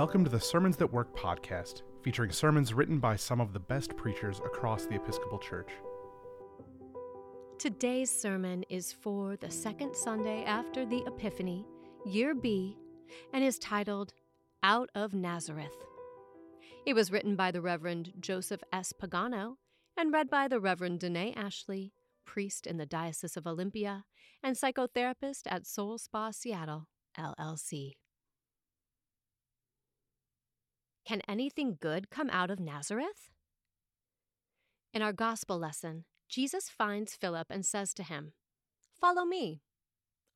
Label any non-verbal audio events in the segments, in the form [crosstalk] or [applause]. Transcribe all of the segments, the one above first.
Welcome to the Sermons That Work podcast, featuring sermons written by some of the best preachers across the Episcopal Church. Today's sermon is for the second Sunday after the Epiphany, Year B, and is titled Out of Nazareth. It was written by the Reverend Joseph S. Pagano and read by the Reverend Danae Ashley, priest in the Diocese of Olympia and psychotherapist at Soul Spa Seattle, LLC. Can anything good come out of Nazareth? In our gospel lesson, Jesus finds Philip and says to him, Follow me.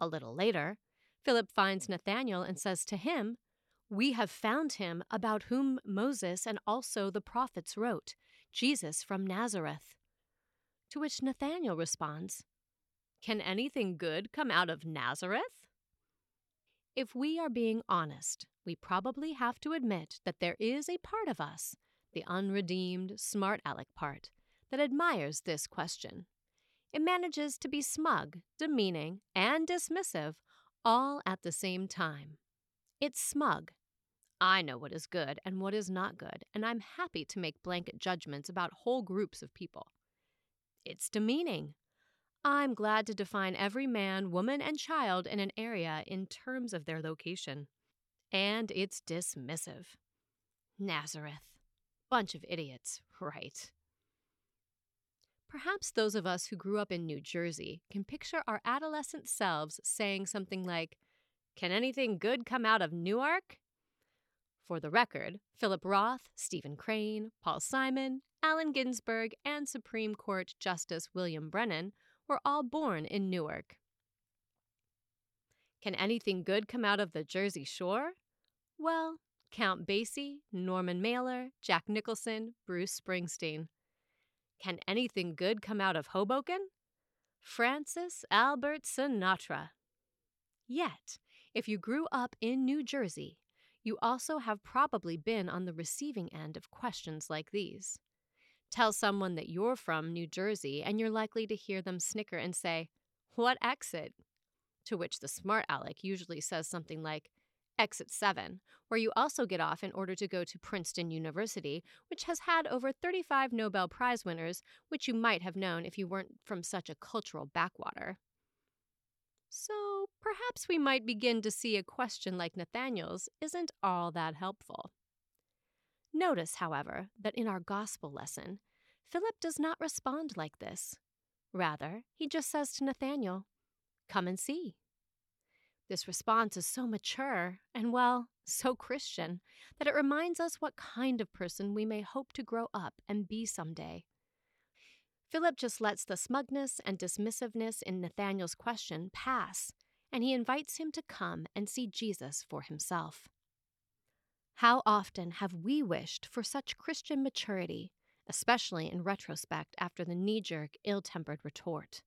A little later, Philip finds Nathanael and says to him, We have found him about whom Moses and also the prophets wrote, Jesus from Nazareth. To which Nathanael responds, Can anything good come out of Nazareth? If we are being honest, we probably have to admit that there is a part of us, the unredeemed, smart aleck part, that admires this question. It manages to be smug, demeaning, and dismissive all at the same time. It's smug. I know what is good and what is not good, and I'm happy to make blanket judgments about whole groups of people. It's demeaning. I'm glad to define every man, woman, and child in an area in terms of their location. And it's dismissive. Nazareth. Bunch of idiots, [laughs] right? Perhaps those of us who grew up in New Jersey can picture our adolescent selves saying something like, Can anything good come out of Newark? For the record, Philip Roth, Stephen Crane, Paul Simon, Allen Ginsberg, and Supreme Court Justice William Brennan were all born in Newark. Can anything good come out of the Jersey Shore? Well, Count Basie, Norman Mailer, Jack Nicholson, Bruce Springsteen. Can anything good come out of Hoboken? Francis Albert Sinatra. Yet, if you grew up in New Jersey, you also have probably been on the receiving end of questions like these. Tell someone that you're from New Jersey, and you're likely to hear them snicker and say, What exit? To which the smart aleck usually says something like, Exit 7, where you also get off in order to go to Princeton University, which has had over 35 Nobel Prize winners, which you might have known if you weren't from such a cultural backwater. So perhaps we might begin to see a question like Nathanael's isn't all that helpful. Notice, however, that in our gospel lesson, Philip does not respond like this. Rather, he just says to Nathanael, Come and see. This response is so mature and, well, [laughs] so Christian that it reminds us what kind of person we may hope to grow up and be someday. Philip just lets the smugness and dismissiveness in Nathanael's question pass, and he invites him to come and see Jesus for himself. How often have we wished for such Christian maturity, especially in retrospect after the knee jerk, ill tempered retort?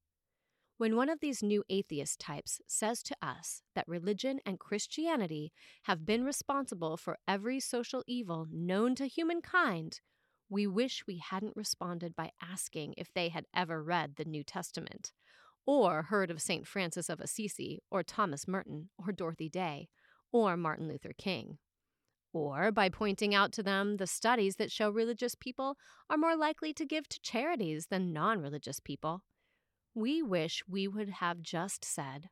When one of these new atheist types says to us that religion and Christianity have been responsible for every social evil known to humankind, we wish we hadn't responded by asking if they had ever read the New Testament, or heard of St. Francis of Assisi, or Thomas Merton, or Dorothy Day, or Martin Luther King or by pointing out to them the studies that show religious people are more likely to give to charities than non religious people. We wish we would have just said,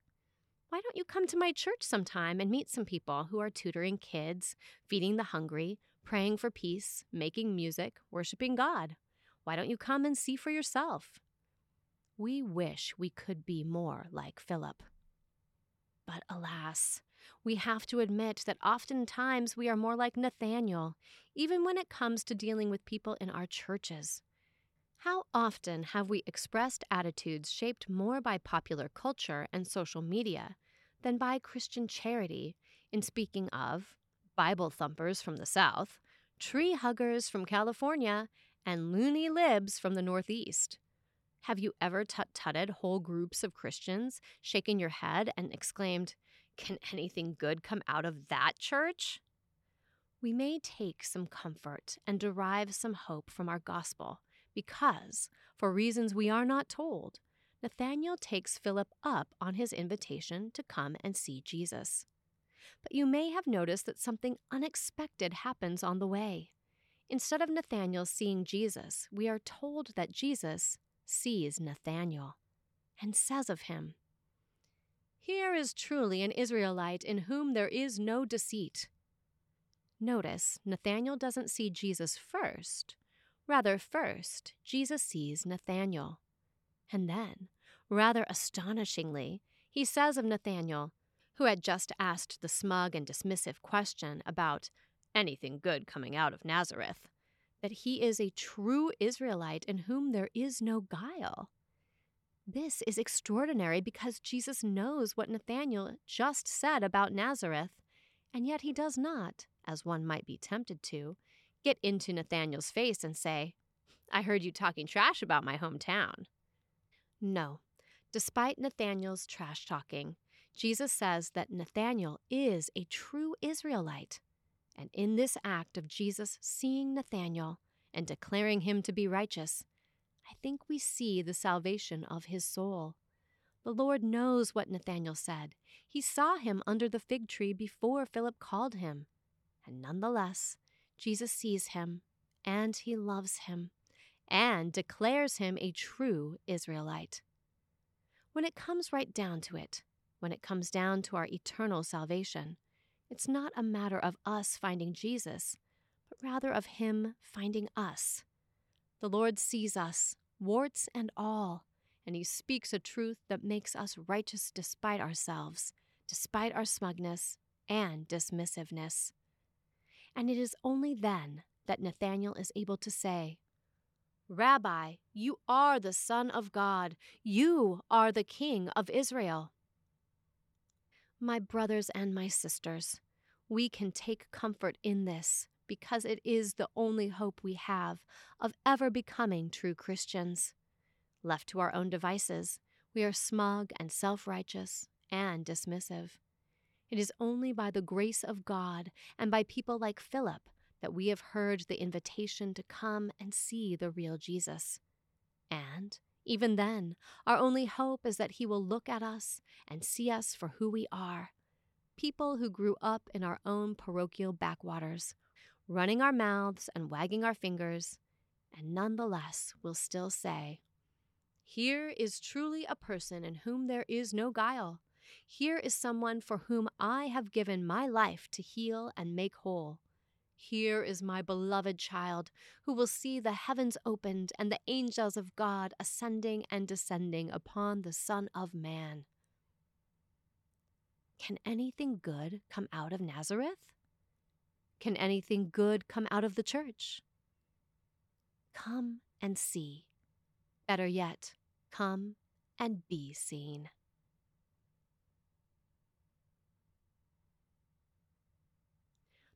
Why don't you come to my church sometime and meet some people who are tutoring kids, feeding the hungry, praying for peace, making music, worshiping God? Why don't you come and see for yourself? We wish we could be more like Philip. But alas, we have to admit that oftentimes we are more like Nathanael, even when it comes to dealing with people in our churches. How often have we expressed attitudes shaped more by popular culture and social media than by Christian charity in speaking of Bible thumpers from the South, tree huggers from California, and loony libs from the Northeast? Have you ever tut tutted whole groups of Christians, shaken your head, and exclaimed, Can anything good come out of that church? We may take some comfort and derive some hope from our gospel because, for reasons we are not told, Nathanael takes Philip up on his invitation to come and see Jesus. But you may have noticed that something unexpected happens on the way. Instead of Nathanael seeing Jesus, we are told that Jesus sees Nathanael and says of him, Here is truly an Israelite in whom there is no deceit. Notice, Nathanael doesn't see Jesus first. Rather, first, Jesus sees Nathanael. And then, rather astonishingly, he says of Nathanael, who had just asked the smug and dismissive question about anything good coming out of Nazareth, that he is a true Israelite in whom there is no guile. This is extraordinary because Jesus knows what Nathanael just said about Nazareth, and yet he does not, as one might be tempted to, get into Nathanael's face and say, I heard you talking trash about my hometown. No, despite Nathanael's trash talking, Jesus says that Nathanael is a true Israelite. And in this act of Jesus seeing Nathanael and declaring him to be righteous, I think we see the salvation of his soul. The Lord knows what Nathanael said. He saw him under the fig tree before Philip called him. And nonetheless, Jesus sees him, and he loves him, and declares him a true Israelite. When it comes right down to it, when it comes down to our eternal salvation, it's not a matter of us finding Jesus, but rather of Him finding us. The Lord sees us, warts and all, and He speaks a truth that makes us righteous despite ourselves, despite our smugness and dismissiveness. And it is only then that Nathanael is able to say, Rabbi, you are the Son of God. You are the King of Israel. My brothers and my sisters, we can take comfort in this because it is the only hope we have of ever becoming true Christians. Left to our own devices, we are smug and self righteous and dismissive. It is only by the grace of God and by people like Philip that we have heard the invitation to come and see the real Jesus. And even then, our only hope is that He will look at us and see us for who we are people who grew up in our own parochial backwaters, running our mouths and wagging our fingers, and nonetheless will still say, Here is truly a person in whom there is no guile. Here is someone for whom I have given my life to heal and make whole. Here is my beloved child, who will see the heavens opened and the angels of God ascending and descending upon the Son of Man. Can anything good come out of Nazareth? Can anything good come out of the church? Come and see. Better yet, come and be seen.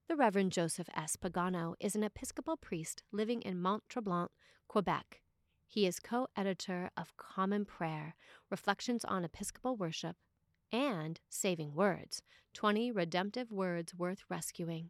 The Reverend Joseph S. Pagano is an Episcopal priest living in Mont Tremblant, Quebec. He is co editor of Common Prayer Reflections on Episcopal Worship and Saving Words 20 Redemptive Words Worth Rescuing.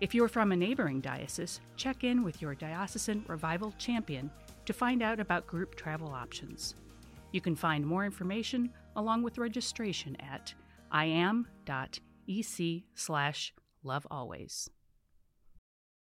If you're from a neighboring diocese, check in with your diocesan revival champion to find out about group travel options. You can find more information along with registration at iam.ec slash lovealways.